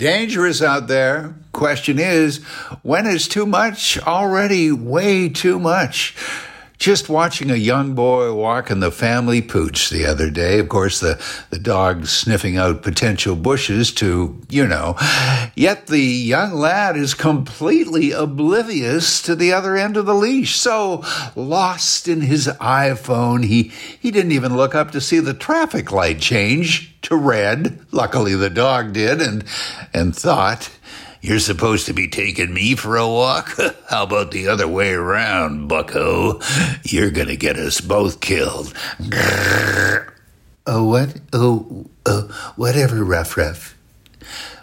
Dangerous out there. Question is, when is too much already way too much? Just watching a young boy walk in the family pooch the other day. Of course, the, the dog sniffing out potential bushes to, you know. Yet the young lad is completely oblivious to the other end of the leash. So lost in his iPhone, he, he didn't even look up to see the traffic light change to red. Luckily, the dog did and, and thought, you're supposed to be taking me for a walk? How about the other way around, bucko? You're gonna get us both killed. Oh, what? Oh, oh, whatever, Ruff Ruff.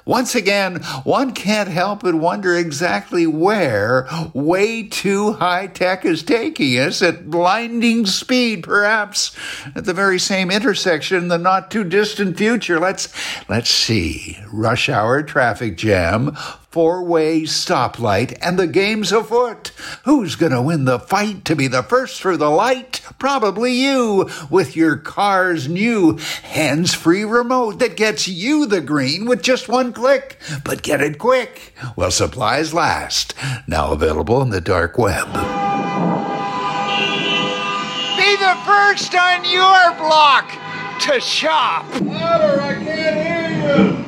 Once again, one can't help but wonder exactly where way too high tech is taking us at blinding speed, perhaps at the very same intersection in the not too distant future. Let's, let's see. Rush hour traffic jam, four way stoplight, and the game's afoot. Who's gonna win the fight to be the first through the light? Probably you, with your car's new hands free remote that gets you the green with just one click. But get it quick while supplies last. Now available on the dark web. Be the first on your block to shop. Louder, I can't hear you.